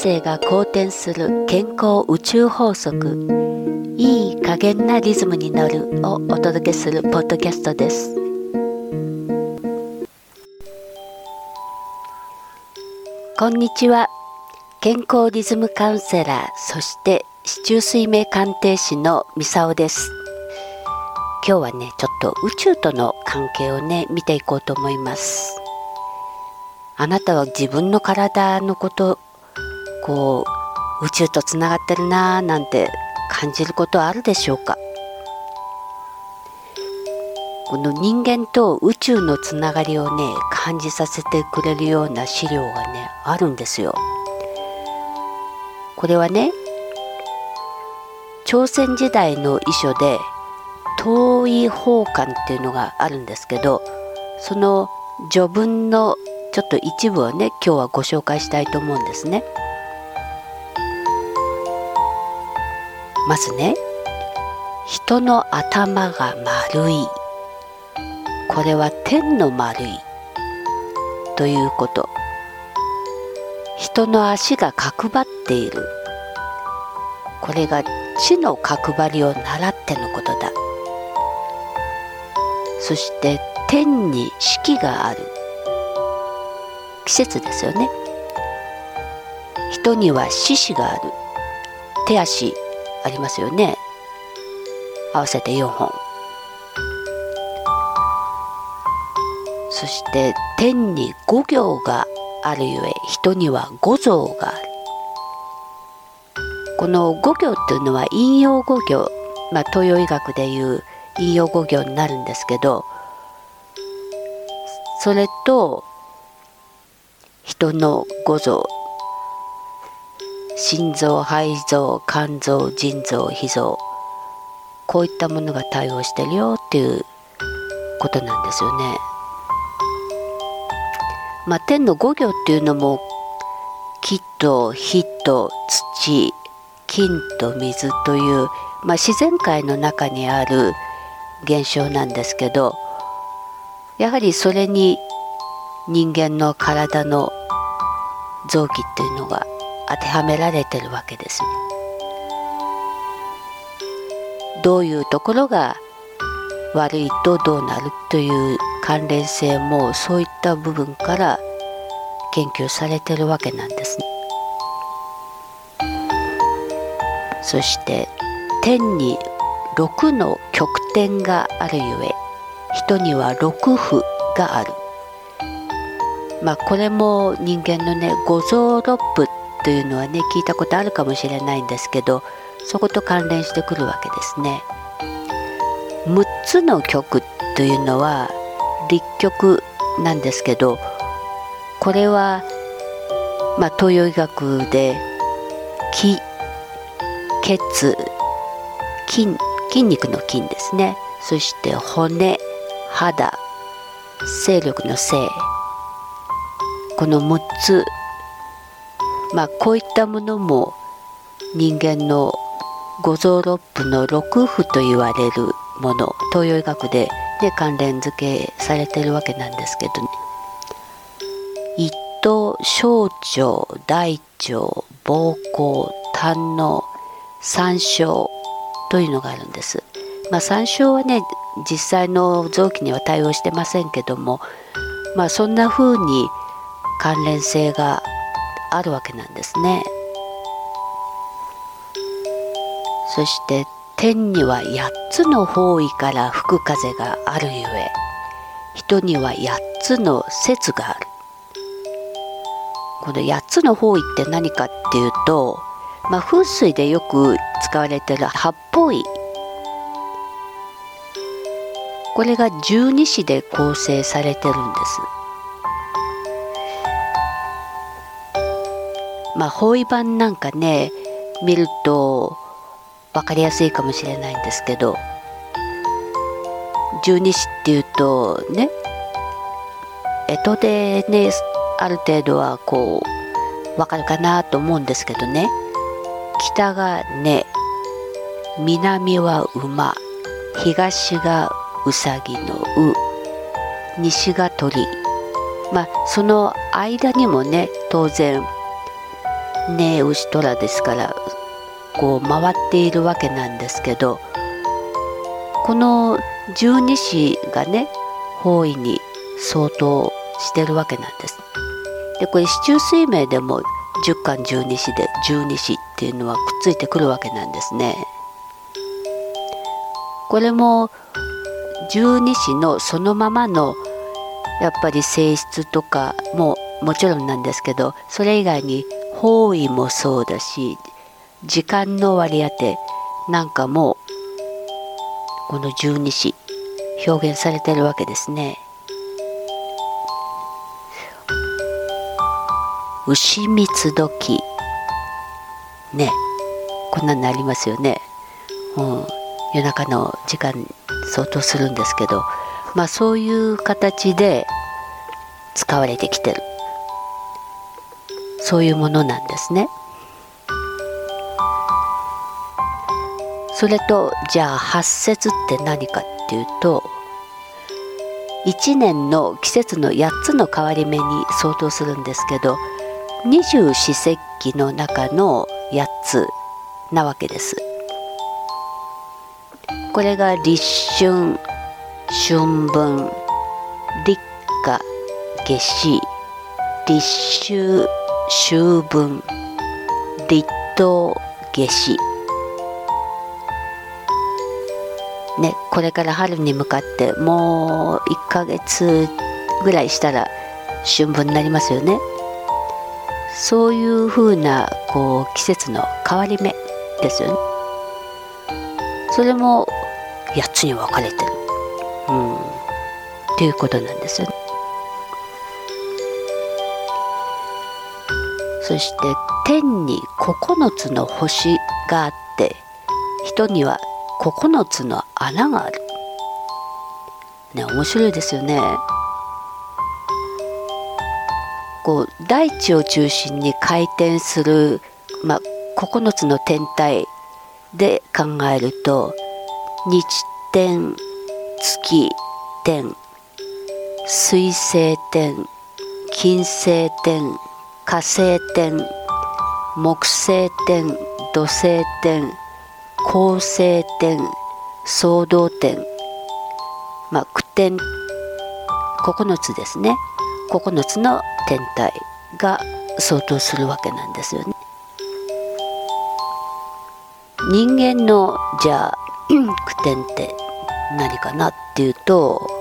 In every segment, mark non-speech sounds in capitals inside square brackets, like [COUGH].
生が好転する健康宇宙法則いい加減なリズムに乗るをお届けするポッドキャストです。こんにちは。健康リズムカウンセラーそして市中水明鑑定士のミサオです。今日はねちょっと宇宙との関係をね見ていこうと思います。あなたは自分の体のことこう宇宙とつながってるなーなんて感じることあるでしょうか？この人間と宇宙のつながりをね感じさせてくれるような資料がねあるんですよ。これはね朝鮮時代の遺書で遠い宝冠っていうのがあるんですけどその序文のちょっと一部をね今日はご紹介したいと思うんですね。まずね。人の頭が丸い。これは天の丸い。ということ。人の足が角張っている。これが地の角張りを習ってのことだ。そして天に四季がある。季節ですよね。人には獅子がある。手足ありますよね。合わせて4本。そして天に五行があるゆえ人には五臓がある。この五行っていうのは陰陽五行、まあ、東洋医学でいう陰陽五行になるんですけどそれと人の五臓心臓肺臓肝臓腎臓脾臓こういったものが対応してるよっていうことなんですよね。まあ、天の五行っていうのも木と火と土金と水という、まあ、自然界の中にある現象なんですけどやはりそれに人間の体の臓器っていうのが当てはめられてるわけです。どういうところが悪いとどうなるという関連性もそういった部分から研究されてるわけなんですね。そして天に6の極点があるゆえ人には6符がある。まあこれも人間のね五臓六腑というのはね聞いたことあるかもしれないんですけどそこと関連してくるわけですね。6つの曲というのは立曲なんですけどこれは、まあ、東洋医学で気血筋筋肉の筋ですねそして骨肌勢力の性この6つまあこういったものも人間の五臓六腑の六腑と言われるもの東洋医学で、ね、関連付けされてるわけなんですけど、ね、一等小腸大腸膀胱胆の三小というのがあるんです。まあ、三小はね実際の臓器には対応してませんけども、まあ、そんな風に関連性があるわけなんですね。そして天には8つの方位から吹く風があるゆえ人には8つの説がある。この8つの方位って何かっていうと、まあ、風水でよく使われてる八方位。これが十二支で構成されてるんです。まあ方位版なんかね見ると分かりやすいかもしれないんですけど十二支っていうとね干支でねある程度はこう分かるかなと思うんですけどね。北がね南は馬東がうさぎのう西が鳥。まあその間にもね当然ね牛虎ですからこう回っているわけなんですけどこの十二支がね方位に相当してるわけなんです。でこれ四柱推命でも十巻十二支で十二支っていうのはくっついてくるわけなんですね。これも十二支のそのままのやっぱり性質とかももちろんなんですけどそれ以外に方位もそうだし時間の割り当てなんかもこの十二支表現されてるわけですね。牛三つ時。ね。こんなになりますよね。うん、夜中の時間相当するんですけど。まあそういう形で使われてきてる。そういうものなんですね。それとじゃあ八節って何かっていうと1年の季節の8つの変わり目に相当するんですけど二十四節気の中の8つなわけです。これが立春春分立夏夏至立秋秋分。立冬夏至。ねこれから春に向かってもう1ヶ月ぐらいしたら春分になりますよね。そういうふうなこう季節の変わり目ですよね。それも8つに分かれてる。うん。っていうことなんですよね。そして天に9つの星があって人には9つの穴がある。ね面白いですよね。こう大地を中心に回転する、まあ、9つの天体で考えると日天月天水星天金星天火星天木星天土星天恒星天総動天まあ句点9つですね9つの天体が相当するわけなんですよね。人間のじゃあ [CLEARS THROAT] 句点って何かなっていうと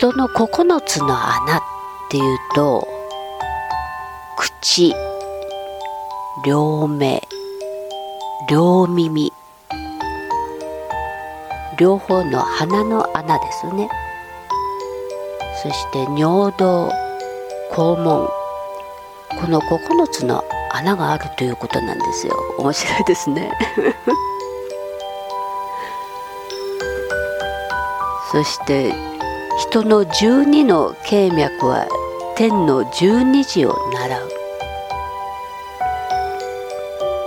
人の9つの穴っていうと口両目両耳。両方の鼻の穴ですね。そして尿道肛門。この9つの穴があるということなんですよ。面白いですね。[LAUGHS] そして人の12の経脈は天の12時を習う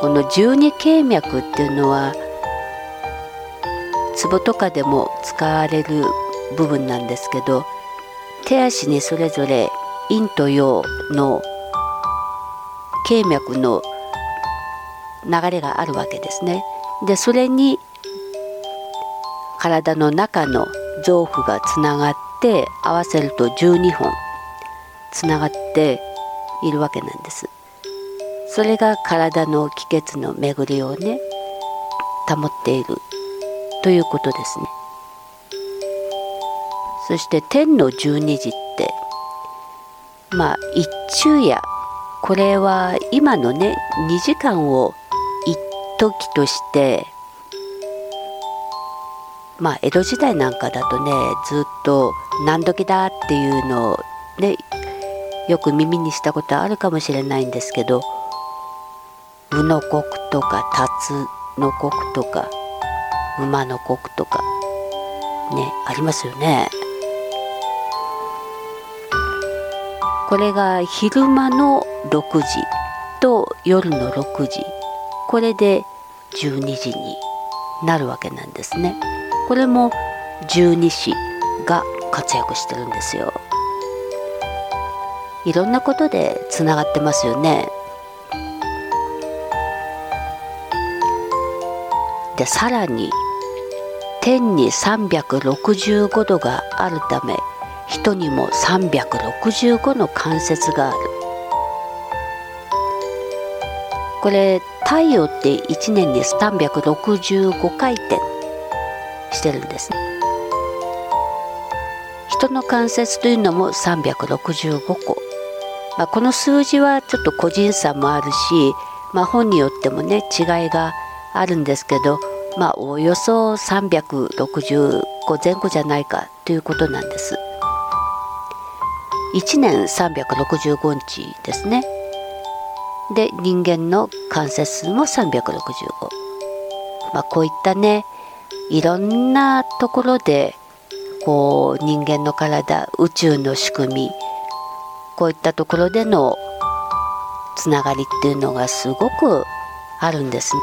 この十二経脈っていうのは壺とかでも使われる部分なんですけど手足にそれぞれ陰と陽の経脈の流れがあるわけですね。でそれに体の中の臓腑がつながって合わせると12本つながっているわけなんです。それが体の気血の巡りをね保っているということですねそして天の十二時ってまあ一昼夜これは今のね2時間を一時としてまあ江戸時代なんかだとねずっと何時だっていうのをねよく耳にしたことあるかもしれないんですけど武の国とか辰の国とか馬の国とかねありますよね。これが昼間の6時と夜の6時これで12時になるわけなんですね。これも十二支が活躍してるんですよ。いろんなことでつながってますよね。でさらに天に365度があるため人にも365の関節があるこれ太陽って1年に365回転してるんです人の関節というのも365個、まあ、この数字はちょっと個人差もあるし、まあ、本によってもね違いがあるんですけどまあおよそ365前後じゃないかということなんです。1年365日ですね。で人間の関節数も365。まあこういったねいろんなところでこう人間の体宇宙の仕組みこういったところでのつながりっていうのがすごくあるんです。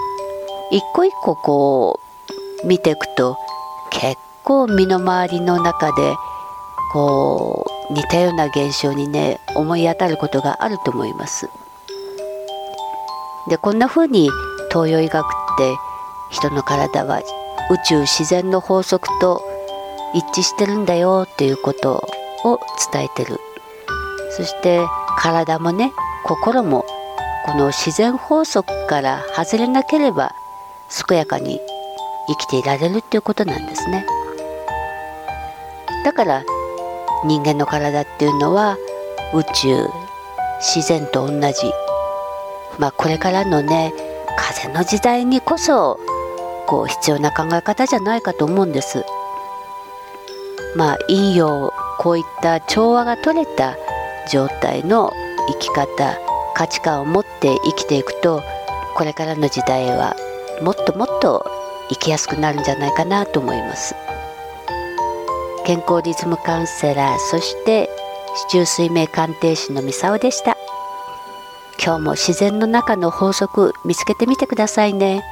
一個一個こう見ていくと結構身の回りの中でこう似たような現象にね思い当たることがあると思います。でこんな風に東洋医学って人の体は宇宙自然の法則と一致してるんだよっていうことを伝えてる。そして体もね心もこの自然法則から外れなければ健やかに生きていられるっていうことなんですね。だから人間の体っていうのは宇宙自然と同じ。まあこれからのね風の時代にこそこう必要な考え方じゃないかと思うんです。まあ陰陽こういった調和が取れた状態の生き方価値観を持って生きていくとこれからの時代はもっともっと生きやすくなるんじゃないかなと思います。健康リズムカウンセラーそして市中水明鑑定士のミサオでした。今日も自然の中の法則見つけてみてくださいね。